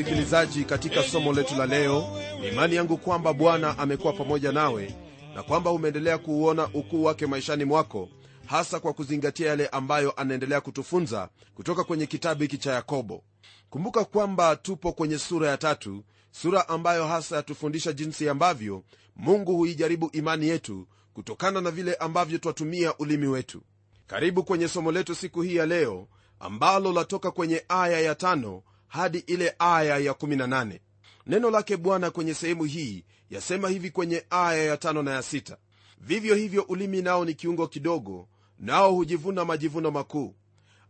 msikilizaji katika somo letu la leo ni imani yangu kwamba bwana amekuwa pamoja nawe na kwamba umeendelea kuuona ukuu wake maishani mwako hasa kwa kuzingatia yale ambayo anaendelea kutufunza kutoka kwenye kitabu hiki cha yakobo. Kumbuka kwamba tupo kwenye sura ya tatu sura ambayo hasa yatufundisha jinsi ambavyo mungu huijaribu imani yetu kutokana na vile ambavyo twatumia ulimi wetu. Karibu kwenye somo letu siku hii ya leo ambalo latoka kwenye aya ya tano hadi ile aya ya 18 neno lake bwana kwenye sehemu hii yasema hivi kwenye aya ya tano na ya sita. Vivyo hivyo ulimi nao ni kiungo kidogo nao hujivuna majivuno makuu.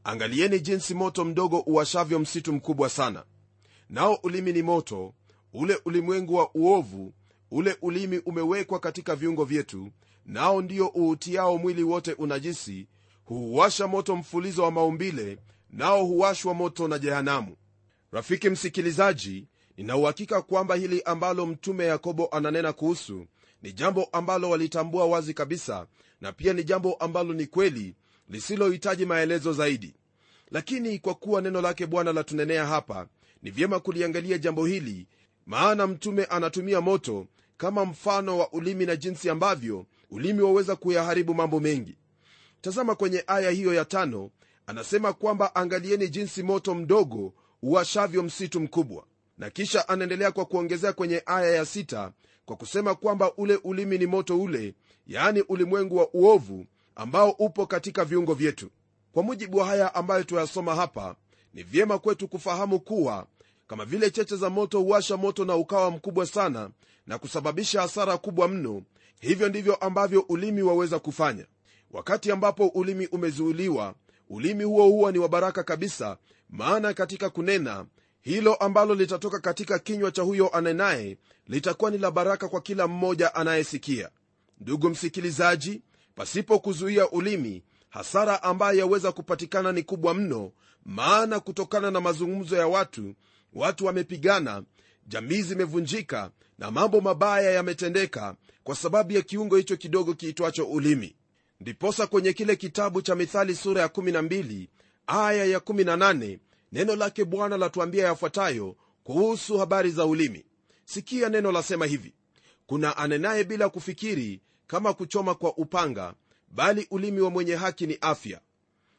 Angalieni jinsi moto mdogo uwashavyo msitu mkubwa sana. Nao ulimi ni moto ule ulimwengu wa uovu ule ulimi umewekwa katika viungo vyetu nao ndio uutiao mwili wote unajisi huuwasha moto mfulizo wa maumbile nao huwashwa moto na jehanamu rafiki msikilizaji ninauhakika kwamba hili ambalo mtume yakobo ananena kuhusu ni jambo ambalo walitambua wazi kabisa na pia ni jambo ambalo ni kweli lisilohitaji maelezo zaidi. Lakini kwa kuwa neno lake bwana latunenea hapa ni vyema kuliangalia jambo hili maana mtume anatumia moto kama mfano wa ulimi na jinsi ambavyo ulimi waweza kuyaharibu mambo mengi. Tazama kwenye aya hiyo ya tano anasema kwamba angalieni jinsi moto mdogo uwashavyo msitu mkubwa. Na kisha anaendelea kwa kuongezea kwenye aya ya sita kwa kusema kwamba ule ulimi ni moto ule yaani ulimwengu wa uovu ambao upo katika viungo vyetu. Kwa mujibu wa haya ambayo tuyasoma hapa ni vyema kwetu kufahamu kuwa kama vile cheche za moto huwasha moto na ukawa mkubwa sana na kusababisha hasara kubwa mno hivyo ndivyo ambavyo ulimi waweza kufanya. Wakati ambapo ulimi umezuuliwa ulimi huo huwa ni wa baraka kabisa maana katika kunena hilo ambalo litatoka katika kinywa cha huyo anenaye litakuwa ni la baraka kwa kila mmoja anayesikia. Ndugu msikilizaji pasipo kuzuia ulimi hasara ambayo yaweza kupatikana ni kubwa mno maana kutokana na mazungumzo ya watu watu wamepigana jamii zimevunjika na mambo mabaya yametendeka kwa sababu ya kiungo hicho kidogo kiitwacho ulimi. Ndiposa kwenye kile kitabu cha mithali sura ya 12 aya ya 18 neno lake bwana latuambia yafuatayo kuhusu habari za ulimi. Sikia neno lasema hivi kuna anenaye bila kufikiri kama kuchoma kwa upanga bali ulimi wa mwenye haki ni afya.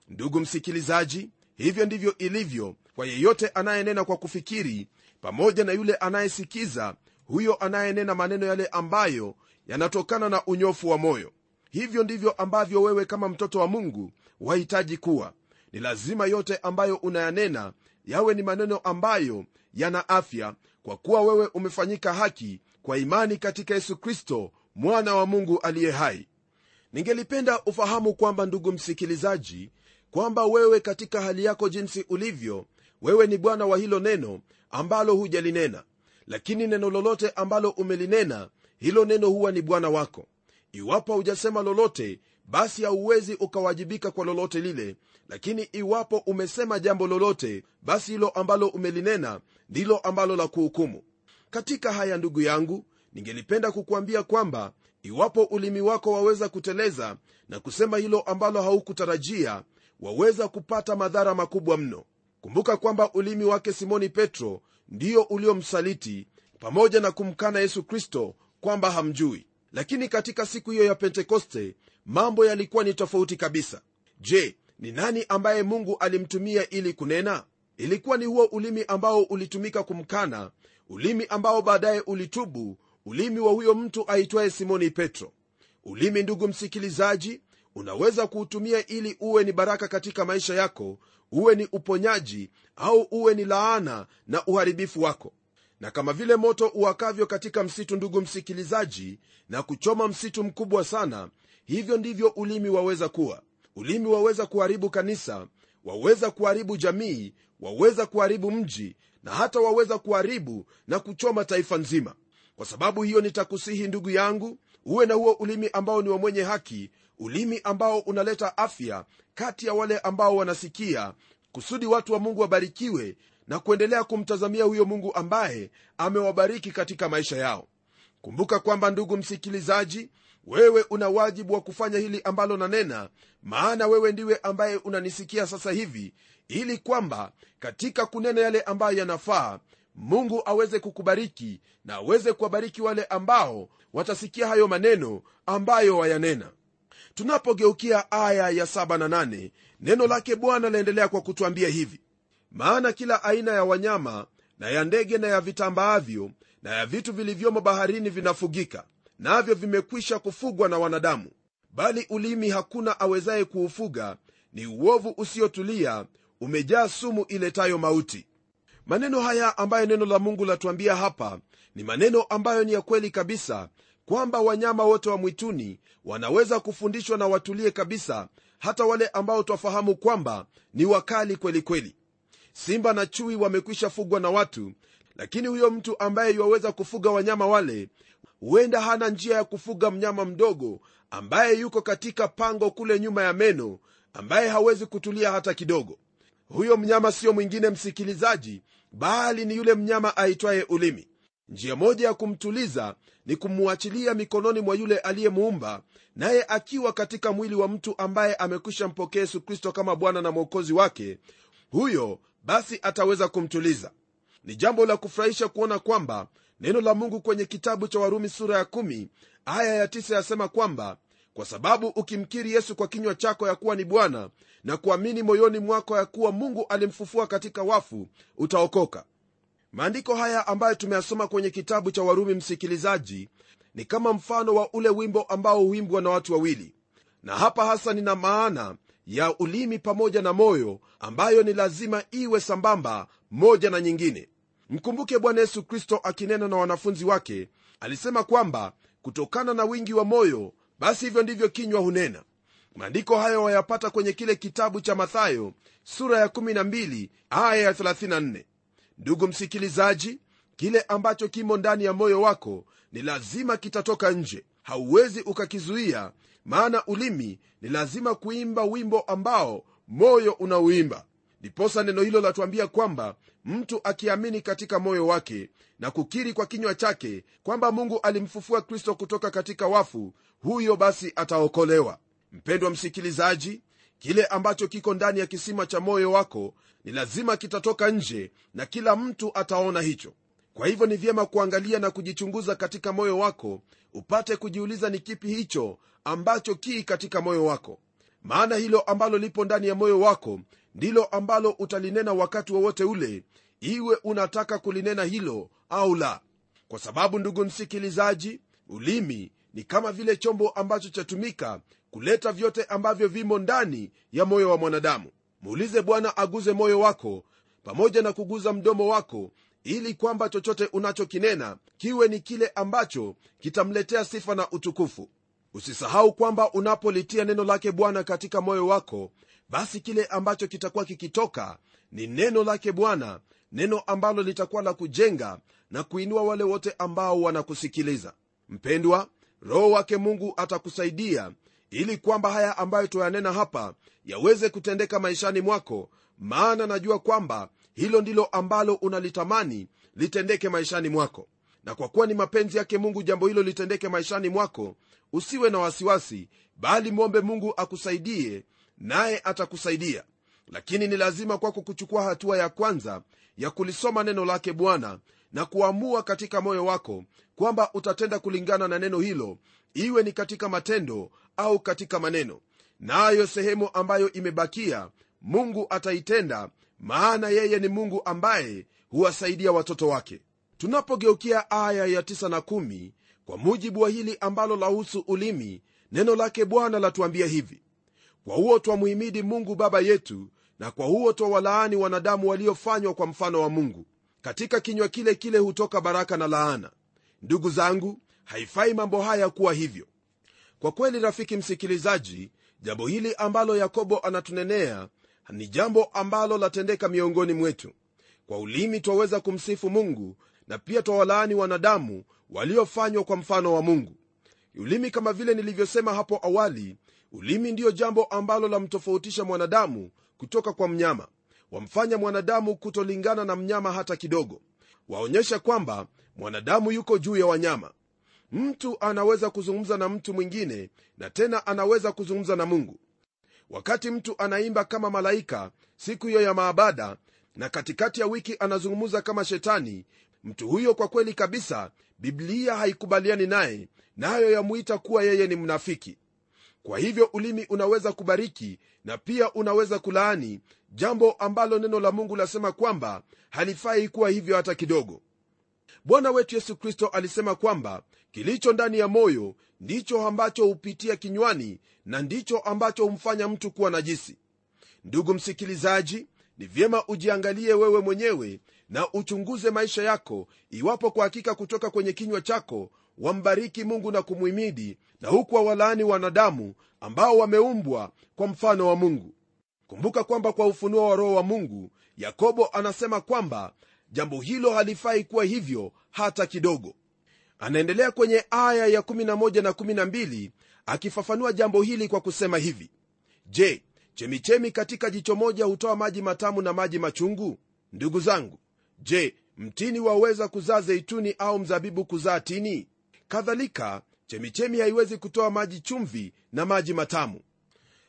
Ndugu msikilizaji hivyo ndivyo ilivyo kwa yeyote anayenena kwa kufikiri pamoja na yule anayesikiza huyo anayenena maneno yale ambayo yanatokana na unyofu wa moyo. Hivyo ndivyo ambavyo wewe kama mtoto wa mungu wahitaji kuwa ni lazima yote ambayo unayanena yawe ni maneno ambayo yana afya kwa kuwa wewe umefanyika haki kwa imani katika yesu kristo mwana wa mungu aliye hai. Ningelipenda ufahamu kwamba ndugu msikilizaji kwamba wewe katika hali yako jinsi ulivyo wewe ni bwana wa hilo neno ambalo hujalinena. Lakini neno lolote ambalo umelinena hilo neno huwa ni bwana wako. Iwapo hujasema lolote basi hauwezi ukawajibika kwa lolote lile. Lakini iwapo umesema jambo lolote basi hilo ambalo umelinena ndilo ambalo la kuhukumu. Katika haya ndugu yangu ningelipenda kukuambia kwamba iwapo ulimi wako waweza kuteleza na kusema hilo ambalo haukutarajia waweza kupata madhara makubwa mno. Kumbuka kwamba ulimi wake simoni petro ndiyo uliomsaliti pamoja na kumkana yesu kristo kwamba hamjui. Lakini katika siku hiyo ya pentekoste mambo yalikuwa ni tofauti kabisa. Je ni nani ambaye mungu alimtumia ili kunena? Ilikuwa ni huo ulimi ambao ulitumika kumkana ulimi ambao baadaye ulitubu ulimi wa huyo mtu aitwaye simoni petro. Ulimi ndugu msikilizaji unaweza kuutumia ili uwe ni baraka katika maisha yako uwe ni uponyaji au uwe ni laana na uharibifu wako. Na kama vile moto uwakavyo katika msitu ndugu msikilizaji na kuchoma msitu mkubwa sana hivyo ndivyo ulimi waweza kuwa. Ulimi waweza kuharibu kanisa waweza kuharibu jamii waweza kuharibu mji na hata waweza kuharibu na kuchoma taifa nzima. Kwa sababu hiyo nitakusihi ndugu yangu uwe na huo ulimi ambao ni wa mwenye haki ulimi ambao unaleta afya kati ya wale ambao wanasikia kusudi watu wa mungu wabarikiwe na kuendelea kumtazamia huyo mungu ambaye amewabariki katika maisha yao kumbuka kwamba ndugu msikilizaji wewe una wajibu wa kufanya hili ambalo nanena maana wewe ndiwe ambaye unanisikia sasa hivi ili kwamba katika kunena yale ambayo yanafaa mungu aweze kukubariki na aweze kuwabariki wale ambao watasikia hayo maneno ambayo wayanena. Tunapogeukia aya ya 7 na 8 neno lake bwana laendelea kwa kutwambia hivi. Maana kila aina ya wanyama na ya ndege na ya vitambaavyo na vitu vilivyomo baharini vinafugika navyo vimekwisha kufugwa na wanadamu. Bali ulimi hakuna awezaye kuufuga ni uovu usiotulia umejaa sumu iletayo mauti. Maneno haya ambayo neno la mungu latuambia hapa ni maneno ambayo ni ya kweli kabisa kwamba wanyama wote wa mwituni wanaweza kufundishwa na watulie kabisa hata wale ambao twafahamu kwamba ni wakali kweli kweli. Simba na chui wamekwisha fugwa na watu lakini huyo mtu ambaye yuwaweza kufuga wanyama wale huenda hana njia ya kufuga mnyama mdogo ambaye yuko katika pango kule nyuma ya meno ambaye hawezi kutulia hata kidogo. Huyo mnyama siyo mwingine msikilizaji bali ni yule mnyama aitwaye ulimi. Njia moja ya kumtuliza ni kumwachilia mikononi mwa yule aliyemuumba naye akiwa katika mwili wa mtu ambaye amekwisha mpokea yesu kristo kama bwana na mwokozi wake huyo basi ataweza kumtuliza ni jambo la kufurahisha kuona kwamba neno la mungu kwenye kitabu cha warumi sura ya 1 aya ya 9 yasema kwamba kwa sababu ukimkiri yesu kwa kinywa chako ya kuwa ni bwana na kuamini moyoni mwako ya kuwa mungu alimfufua katika wafu utaokoka. Maandiko haya ambayo tumeyasoma kwenye kitabu cha warumi msikilizaji ni kama mfano wa ule wimbo ambao huimbwa na watu wawili. Na hapa hasa nina maana ya ulimi pamoja na moyo ambayo ni lazima iwe sambamba moja na nyingine. Mkumbuke bwana yesu kristo akinena na wanafunzi wake alisema kwamba kutokana na wingi wa moyo basi hivyo ndivyo kinywa hunena. Maandiko hayo wayapata kwenye kile kitabu cha mathayo sura ya 12 aya ya 34 ndugu msikilizaji kile ambacho kimo ndani ya moyo wako ni lazima kitatoka nje hauwezi ukakizuia maana ulimi ni lazima kuimba wimbo ambao moyo unauimba. Ndiposa neno hilo latuambia kwamba mtu akiamini katika moyo wake na kukiri kwa kinywa chake kwamba mungu alimfufua kristo kutoka katika wafu huyo basi ataokolewa. Mpendwa msikilizaji kile ambacho kiko ndani ya kisima cha moyo wako ni lazima kitatoka nje na kila mtu ataona hicho kwa hivyo ni vyema kuangalia na kujichunguza katika moyo wako upate kujiuliza ni kipi hicho ambacho kii katika moyo wako. Maana hilo ambalo lipo ndani ya moyo wako ndilo ambalo utalinena wakati wowote ule iwe unataka kulinena hilo au la. Kwa sababu ndugu msikilizaji ulimi ni kama vile chombo ambacho chatumika kuleta vyote ambavyo vimo ndani ya moyo wa mwanadamu. Muulize bwana aguze moyo wako pamoja na kuguza mdomo wako ili kwamba chochote unachokinena kiwe ni kile ambacho kitamletea sifa na utukufu. Usisahau kwamba unapolitia neno lake bwana katika moyo wako basi kile ambacho kitakuwa kikitoka ni neno lake bwana neno ambalo litakuwa la kujenga na kuinua wale wote ambao wanakusikiliza. Mpendwa roho wake mungu atakusaidia ili kwamba haya ambayo tuyanena hapa yaweze kutendeka maishani mwako maana najua kwamba hilo ndilo ambalo unalitamani litendeke maishani mwako. Na kwa kuwa ni mapenzi yake mungu jambo hilo litendeke maishani mwako usiwe na wasiwasi bali mwombe mungu akusaidie naye atakusaidia. Lakini ni lazima kwako kuchukua hatua ya kwanza ya kulisoma neno lake bwana na kuamua katika moyo wako kwamba utatenda kulingana na neno hilo iwe ni katika matendo au katika maneno. Nayo na sehemu ambayo imebakia mungu ataitenda maana yeye ni mungu ambaye huwasaidia watoto wake. Tunapogeukia aya ya 9 na 1 kwa mujibu wa hili ambalo lahusu ulimi neno lake bwana latuambia hivi. Kwa huo twamuhimidi mungu baba yetu na kwa huo twawalaani wanadamu waliofanywa kwa mfano wa mungu. Katika kinywa kile kile hutoka baraka na laana. Ndugu zangu haifai mambo haya kuwa hivyo. Kwa kweli rafiki msikilizaji jambo hili ambalo yakobo anatunenea ni jambo ambalo latendeka miongoni mwetu. Kwa ulimi twaweza kumsifu mungu na pia twawalaani wanadamu waliofanywa kwa mfano wa mungu. Ulimi kama vile nilivyosema hapo awali ulimi ndiyo jambo ambalo lamtofautisha mwanadamu kutoka kwa mnyama. Wamfanya mwanadamu kutolingana na mnyama hata kidogo. Waonyesha kwamba mwanadamu yuko juu ya wanyama. Mtu anaweza kuzungumza na mtu mwingine na tena anaweza kuzungumza na mungu wakati mtu anaimba kama malaika siku hiyo ya maabada na katikati ya wiki anazungumza kama shetani mtu huyo kwa kweli kabisa biblia haikubaliani naye nayo na yamwita kuwa yeye ni mnafiki. Kwa hivyo ulimi unaweza kubariki na pia unaweza kulaani jambo ambalo neno la mungu lasema kwamba halifai kuwa hivyo hata kidogo. Bwana wetu yesu kristo alisema kwamba kilicho ndani ya moyo ndicho ambacho hupitia kinywani na ndicho ambacho humfanya mtu kuwa najisi. Ndugu msikilizaji ni vyema ujiangalie wewe mwenyewe na uchunguze maisha yako iwapo kwa hakika kutoka kwenye kinywa chako wambariki mungu na kumwimidi na huku wawalaani wanadamu ambao wameumbwa kwa mfano wa mungu. Kumbuka kwamba kwa ufunuo wa roho wa mungu yakobo anasema kwamba jambo hilo halifai kuwa hivyo hata kidogo anaendelea kwenye aya ya 11 na 12 akifafanua jambo hili kwa kusema hivi. Je chemichemi katika jicho moja hutoa maji matamu na maji machungu? Ndugu zangu je mtini waweza kuzaa zeituni au mzabibu kuzaa tini? Kadhalika chemichemi haiwezi kutoa maji chumvi na maji matamu.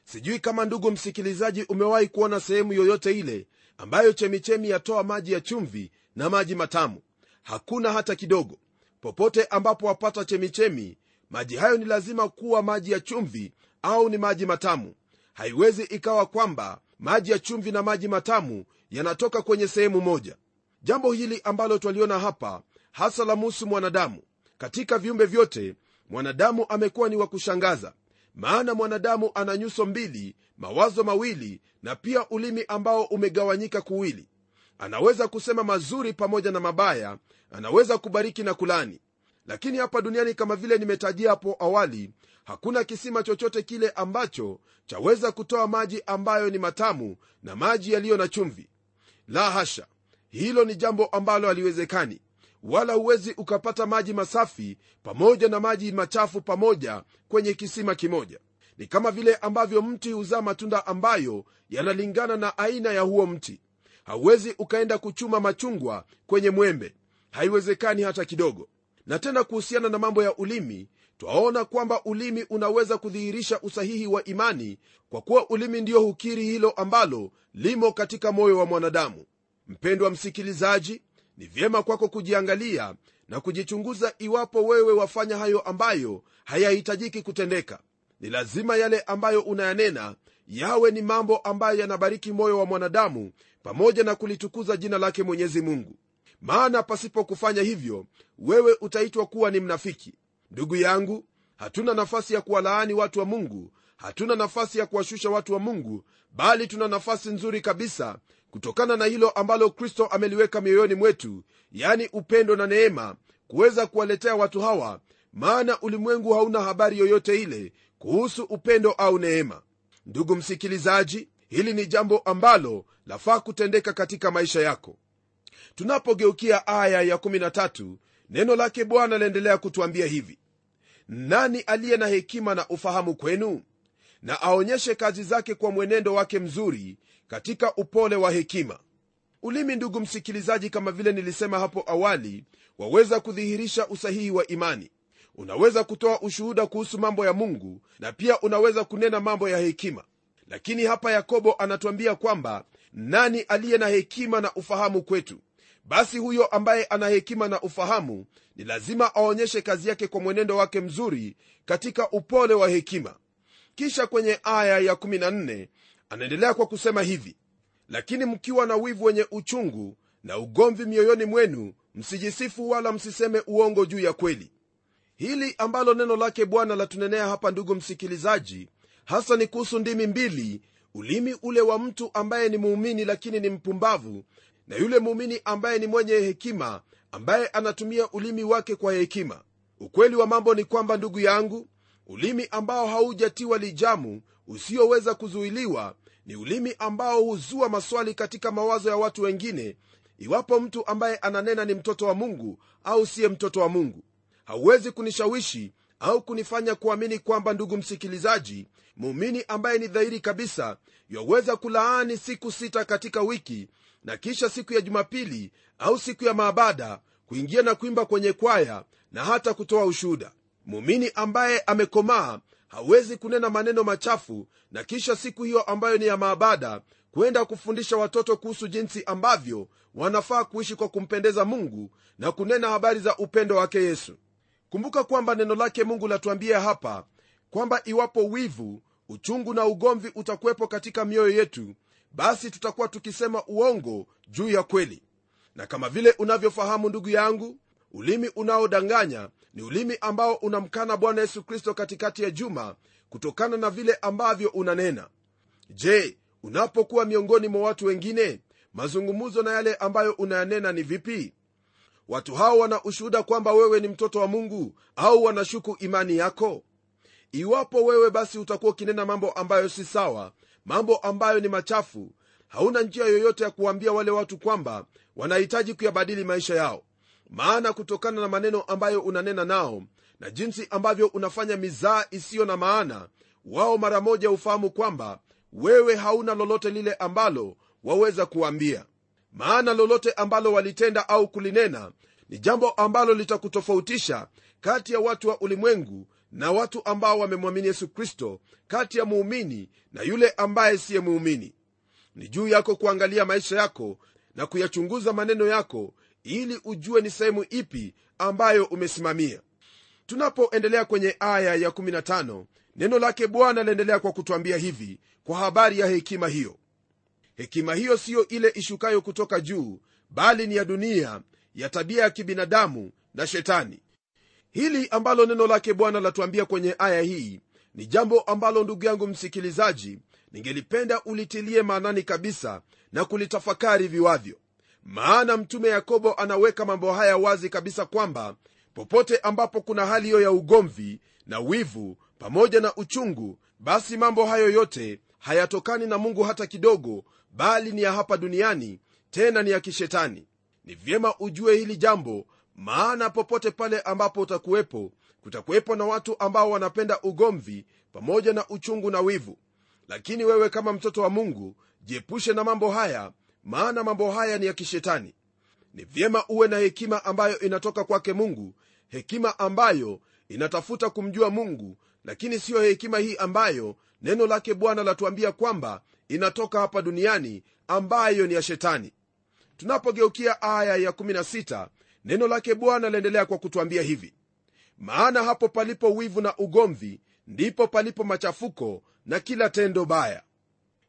Sijui kama ndugu msikilizaji umewahi kuona sehemu yoyote ile ambayo chemichemi yatoa maji ya chumvi na maji matamu. Hakuna hata kidogo popote ambapo wapata chemichemi maji hayo ni lazima kuwa maji ya chumvi au ni maji matamu. Haiwezi ikawa kwamba maji ya chumvi na maji matamu yanatoka kwenye sehemu moja. Jambo hili ambalo twaliona hapa hasa la musu mwanadamu. Katika viumbe vyote mwanadamu amekuwa ni wa kushangaza. Maana mwanadamu ana nyuso mbili mawazo mawili na pia ulimi ambao umegawanyika kuwili anaweza kusema mazuri pamoja na mabaya anaweza kubariki na kulani. Lakini hapa duniani kama vile nimetajia hapo awali hakuna kisima chochote kile ambacho chaweza kutoa maji ambayo ni matamu na maji yaliyo na chumvi. La hasha hilo ni jambo ambalo haliwezekani. Wala huwezi ukapata maji masafi pamoja na maji machafu pamoja kwenye kisima kimoja. Ni kama vile ambavyo mti huzaa matunda ambayo yanalingana na aina ya huo mti hauwezi ukaenda kuchuma machungwa kwenye mwembe. Haiwezekani hata kidogo. Na tena kuhusiana na mambo ya ulimi twaona kwamba ulimi unaweza kudhihirisha usahihi wa imani kwa kuwa ulimi ndiyo hukiri hilo ambalo limo katika moyo wa mwanadamu. Mpendwa msikilizaji ni vyema kwako kujiangalia na kujichunguza iwapo wewe wafanya hayo ambayo hayahitajiki kutendeka. Ni lazima yale ambayo unayanena yawe ni mambo ambayo yanabariki moyo wa mwanadamu pamoja na kulitukuza jina lake mwenyezi mungu. Maana pasipo kufanya hivyo wewe utaitwa kuwa ni mnafiki. Ndugu yangu hatuna nafasi ya kuwalaani watu wa mungu hatuna nafasi ya kuwashusha watu wa mungu bali tuna nafasi nzuri kabisa kutokana na hilo ambalo kristo ameliweka mioyoni mwetu yani upendo na neema kuweza kuwaletea watu hawa maana ulimwengu hauna habari yoyote ile kuhusu upendo au neema. Ndugu msikilizaji hili ni jambo ambalo lafaa kutendeka katika maisha yako. Tunapogeukia aya ya 13 neno lake bwana laendelea kutuambia hivi. Nani aliye na hekima na ufahamu kwenu? Na aonyeshe kazi zake kwa mwenendo wake mzuri katika upole wa hekima. Ulimi ndugu msikilizaji kama vile nilisema hapo awali waweza kudhihirisha usahihi wa imani. Unaweza kutoa ushuhuda kuhusu mambo ya mungu na pia unaweza kunena mambo ya hekima lakini hapa yakobo anatuambia kwamba nani aliye na hekima na ufahamu kwetu? Basi huyo ambaye ana hekima na ufahamu ni lazima aonyeshe kazi yake kwa mwenendo wake mzuri katika upole wa hekima. Kisha kwenye aya ya 14 anaendelea kwa kusema hivi lakini mkiwa na wivu wenye uchungu na ugomvi mioyoni mwenu msijisifu wala msiseme uongo juu ya kweli. Hili ambalo neno lake bwana latunenea hapa ndugu msikilizaji hasa ni kuhusu ndimi mbili ulimi ule wa mtu ambaye ni muumini lakini ni mpumbavu na yule muumini ambaye ni mwenye hekima ambaye anatumia ulimi wake kwa hekima. Ukweli wa mambo ni kwamba ndugu yangu ulimi ambao haujatiwa lijamu usioweza kuzuiliwa ni ulimi ambao huzua maswali katika mawazo ya watu wengine iwapo mtu ambaye ananena ni mtoto wa mungu au siye mtoto wa mungu. Hauwezi kunishawishi au kunifanya kuamini kwamba ndugu msikilizaji muumini ambaye ni dhahiri kabisa yaweza kulaani siku sita katika wiki na kisha siku ya jumapili au siku ya maabada kuingia na kuimba kwenye kwaya na hata kutoa ushuda muumini ambaye amekomaa hawezi kunena maneno machafu na kisha siku hiyo ambayo ni ya maabada kwenda kufundisha watoto kuhusu jinsi ambavyo wanafaa kuishi kwa kumpendeza mungu na kunena habari za upendo wake yesu kumbuka kwamba neno lake mungu latuambia hapa kwamba iwapo wivu uchungu na ugomvi utakuwepo katika mioyo yetu basi tutakuwa tukisema uongo juu ya kweli. Na kama vile unavyofahamu ndugu yangu ulimi unaodanganya ni ulimi ambao unamkana bwana yesu kristo katikati ya juma kutokana na vile ambavyo unanena. Je unapokuwa miongoni mwa watu wengine mazungumzo na yale ambayo unayanena ni vipi watu hao wana ushuhuda kwamba wewe ni mtoto wa mungu au wanashuku imani yako? Iwapo wewe basi utakuwa ukinena mambo ambayo si sawa mambo ambayo ni machafu hauna njia yoyote ya kuwaambia wale watu kwamba wanahitaji kuyabadili maisha yao. Maana kutokana na maneno ambayo unanena nao na jinsi ambavyo unafanya mizaa isiyo na maana wao mara moja hufahamu kwamba wewe hauna lolote lile ambalo waweza kuambia maana lolote ambalo walitenda au kulinena ni jambo ambalo litakutofautisha kati ya watu wa ulimwengu na watu ambao wamemwamini yesu kristo kati ya muumini na yule ambaye siye muumini. Ni juu yako kuangalia maisha yako na kuyachunguza maneno yako ili ujue ni sehemu ipi ambayo umesimamia. Tunapoendelea kwenye aya ya 15 neno lake bwana laendelea kwa kutwambia hivi kwa habari ya hekima hiyo hekima hiyo siyo ile ishukayo kutoka juu bali ni ya dunia ya tabia ya kibinadamu na shetani. Hili ambalo neno lake bwana latuambia kwenye aya hii ni jambo ambalo ndugu yangu msikilizaji ningelipenda ulitilie maanani kabisa na kulitafakari viwavyo. Maana mtume yakobo anaweka mambo haya wazi kabisa kwamba popote ambapo kuna hali hiyo ya ugomvi na wivu pamoja na uchungu basi mambo hayo yote hayatokani na mungu hata kidogo bali ni ya hapa duniani tena ni ya kishetani. Ni vyema ujue hili jambo maana popote pale ambapo utakuwepo kutakuwepo na watu ambao wanapenda ugomvi pamoja na uchungu na wivu. Lakini wewe kama mtoto wa mungu jiepushe na mambo haya maana mambo haya ni ya kishetani. Ni vyema uwe na hekima ambayo inatoka kwake mungu hekima ambayo inatafuta kumjua mungu lakini siyo hekima hii ambayo neno lake bwana latuambia kwamba inatoka hapa duniani ambayo ni ya shetani. Tunapogeukia aya ya 16 neno lake bwana laendelea kwa kutwambia hivi. Maana hapo palipo wivu na ugomvi ndipo palipo machafuko na kila tendo baya.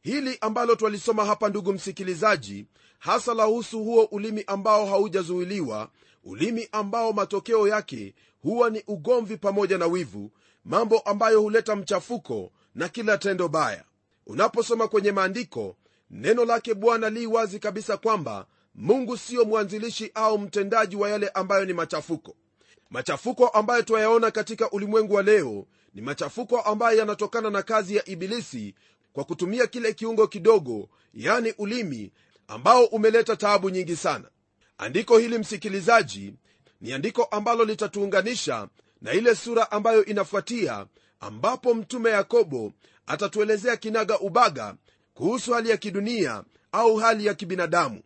Hili ambalo twalisoma hapa ndugu msikilizaji hasa lahusu huo ulimi ambao haujazuiliwa ulimi ambao matokeo yake huwa ni ugomvi pamoja na wivu mambo ambayo huleta mchafuko na kila tendo baya. Unaposoma kwenye maandiko neno lake bwana li wazi kabisa kwamba mungu siyo mwanzilishi au mtendaji wa yale ambayo ni machafuko. Machafuko ambayo twayaona katika ulimwengu wa leo ni machafuko ambayo yanatokana na kazi ya ibilisi kwa kutumia kile kiungo kidogo yani ulimi ambao umeleta taabu nyingi sana. Andiko hili msikilizaji ni andiko ambalo litatuunganisha na ile sura ambayo inafuatia ambapo mtume yakobo atatuelezea kinaga ubaga kuhusu hali ya kidunia au hali ya kibinadamu.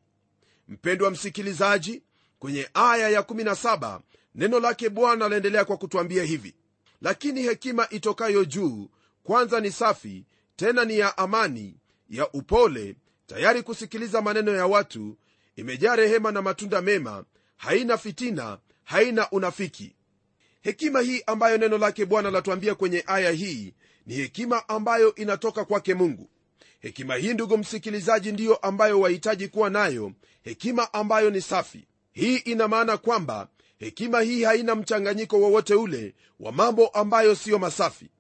Mpendwa msikilizaji kwenye aya ya17 neno lake bwana laendelea kwa kutwambia hivi. Lakini hekima itokayo juu kwanza ni safi tena ni ya amani ya upole tayari kusikiliza maneno ya watu imejaa rehema na matunda mema haina fitina haina unafiki hekima hii ambayo neno lake bwana latuambia kwenye aya hii ni hekima ambayo inatoka kwake mungu. Hekima hii ndugu msikilizaji ndiyo ambayo wahitaji kuwa nayo. Hekima ambayo ni safi. Hii ina maana kwamba hekima hii haina mchanganyiko wowote ule wa mambo ambayo siyo masafi.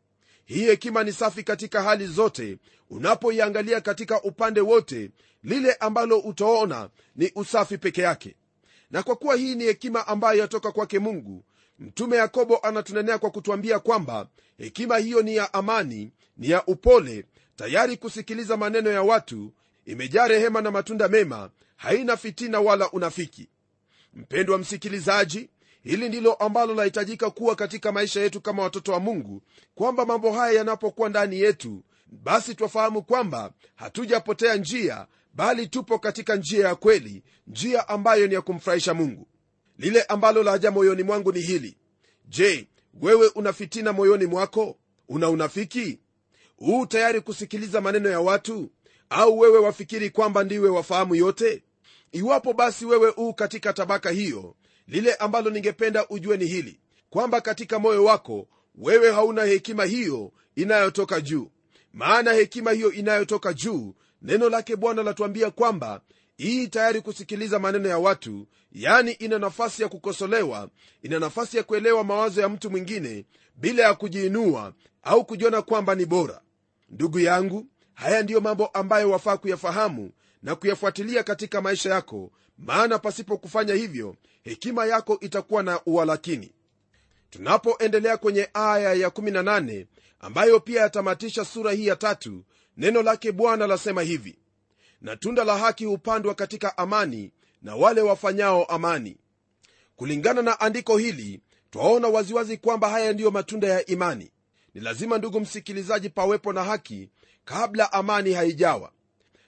Hii hekima ni safi katika hali zote. Unapoiangalia katika upande wote lile ambalo utaona ni usafi peke yake. Na kwa kuwa hii ni hekima ambayo yatoka kwake mungu mtume yakobo anatunenea kwa kutwambia kwamba hekima hiyo ni ya amani ni ya upole tayari kusikiliza maneno ya watu imejaa rehema na matunda mema haina fitina wala unafiki. Mpendwa msikilizaji hili ndilo ambalo lahitajika kuwa katika maisha yetu kama watoto wa mungu kwamba mambo haya yanapokuwa ndani yetu basi twafahamu kwamba hatujapotea njia bali tupo katika njia ya kweli njia ambayo ni ya kumfurahisha mungu lile ambalo laja moyoni mwangu ni hili. Je wewe una fitina moyoni mwako? Una unafiki? Huu tayari kusikiliza maneno ya watu? Au wewe wafikiri kwamba ndiwe wafahamu yote? Iwapo basi wewe huu katika tabaka hiyo lile ambalo ningependa ujue ni hili kwamba katika moyo wako wewe hauna hekima hiyo inayotoka juu. Maana hekima hiyo inayotoka juu neno lake bwana latuambia kwamba hii tayari kusikiliza maneno ya watu yani ina nafasi ya kukosolewa ina nafasi ya kuelewa mawazo ya mtu mwingine bila ya kujiinua au kujiona kwamba ni bora. Ndugu yangu haya ndiyo mambo ambayo wafaa kuyafahamu na kuyafuatilia katika maisha yako maana pasipo kufanya hivyo hekima yako itakuwa na uwalakini. Tunapoendelea kwenye aya ya 18 ambayo pia yatamatisha sura hii ya tatu neno lake bwana lasema hivi na tunda la haki hupandwa katika amani na wale wafanyao amani. Kulingana na andiko hili twaona waziwazi kwamba haya ndiyo matunda ya imani. Ni lazima ndugu msikilizaji pawepo na haki kabla amani haijawa.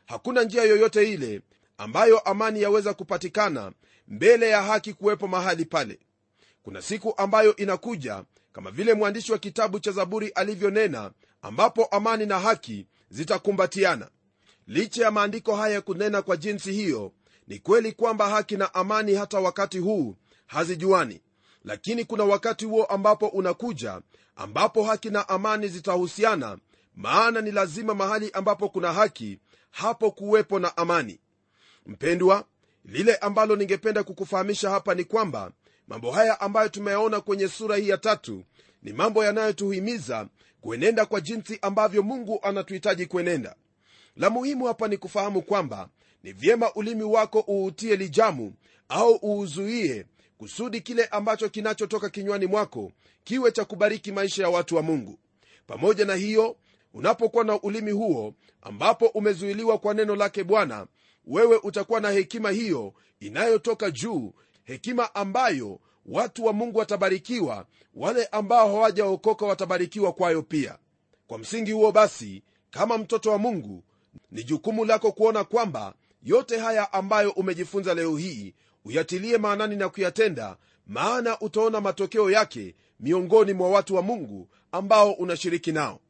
Hakuna njia yoyote ile ambayo amani yaweza kupatikana mbele ya haki kuwepo mahali pale. Kuna siku ambayo inakuja kama vile mwandishi wa kitabu cha zaburi alivyonena ambapo amani na haki zitakumbatiana licha ya maandiko haya kunena kwa jinsi hiyo ni kweli kwamba haki na amani hata wakati huu hazijuani. Lakini kuna wakati huo ambapo unakuja ambapo haki na amani zitahusiana maana ni lazima mahali ambapo kuna haki hapo kuwepo na amani. Mpendwa lile ambalo ningependa kukufahamisha hapa ni kwamba mambo haya ambayo tumeyaona kwenye sura hii ya tatu ni mambo yanayotuhimiza kuenenda kwa jinsi ambavyo mungu anatuhitaji kuenenda la muhimu hapa ni kufahamu kwamba ni vyema ulimi wako uutie lijamu au uuzuie kusudi kile ambacho kinachotoka kinywani mwako kiwe cha kubariki maisha ya watu wa mungu. Pamoja na hiyo unapokuwa na ulimi huo ambapo umezuiliwa kwa neno lake bwana wewe utakuwa na hekima hiyo inayotoka juu hekima ambayo watu wa mungu watabarikiwa wale ambao hawajaokoka watabarikiwa kwayo pia. Kwa msingi huo basi kama mtoto wa mungu ni jukumu lako kuona kwamba yote haya ambayo umejifunza leo hii uyatilie maanani na kuyatenda maana utaona matokeo yake miongoni mwa watu wa mungu ambao unashiriki nao.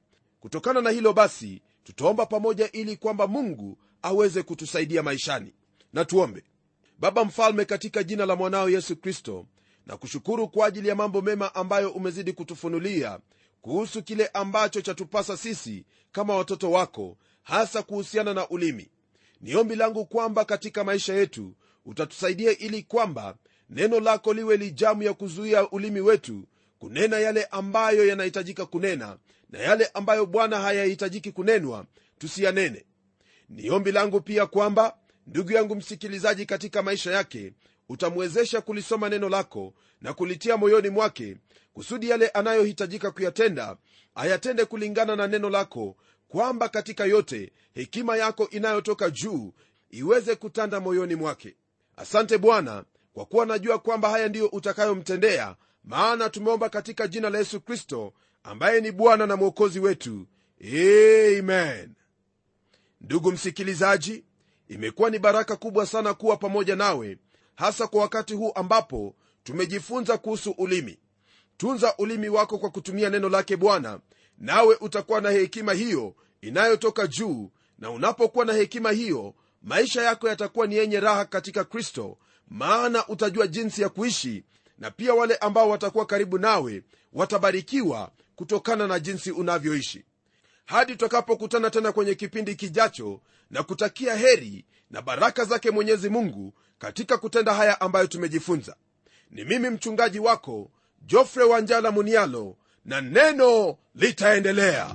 Kutokana na hilo basi tutaomba pamoja ili kwamba mungu aweze kutusaidia maishani. Na tuombe. Baba mfalme katika jina la mwanao yesu kristo na kushukuru kwa ajili ya mambo mema ambayo umezidi kutufunulia kuhusu kile ambacho chatupasa sisi kama watoto wako hasa kuhusiana na ulimi. Ni ombi langu kwamba katika maisha yetu utatusaidia ili kwamba neno lako liwe lijamu ya kuzuia ulimi wetu kunena yale ambayo yanahitajika kunena na yale ambayo bwana hayahitajiki kunenwa tusiyanene. Ni ombi langu pia kwamba ndugu yangu msikilizaji katika maisha yake utamwezesha kulisoma neno lako na kulitia moyoni mwake kusudi yale anayohitajika kuyatenda ayatende kulingana na neno lako kwamba katika yote hekima yako inayotoka juu iweze kutanda moyoni mwake. Asante bwana kwa kuwa najua kwamba haya ndiyo utakayomtendea maana tumeomba katika jina la yesu kristo ambaye ni bwana na mwokozi wetu. Amen. Ndugu msikilizaji imekuwa ni baraka kubwa sana kuwa pamoja nawe hasa kwa wakati huu ambapo tumejifunza kuhusu ulimi. Tunza ulimi wako kwa kutumia neno lake bwana nawe utakuwa na hekima hiyo inayotoka juu na unapokuwa na hekima hiyo maisha yako yatakuwa ni yenye raha katika kristo maana utajua jinsi ya kuishi na pia wale ambao watakuwa karibu nawe watabarikiwa kutokana na jinsi unavyoishi. Hadi tutakapokutana tena kwenye kipindi kijacho na kutakia heri na baraka zake mwenyezi mungu katika kutenda haya ambayo tumejifunza. Ni mimi mchungaji wako jofre wanjala munialo na neno litaendelea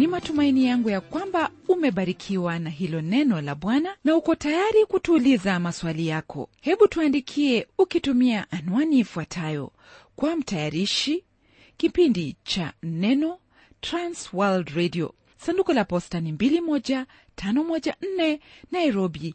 ni matumaini yangu ya kwamba umebarikiwa na hilo neno la Bwana na uko tayari kutuuliza maswali yako. Hebu tuandikie ukitumia anwani ifuatayo: kwa mtayarishi kipindi cha Neno, Trans World Radio, sanduku la posta ni 21514 Nairobi,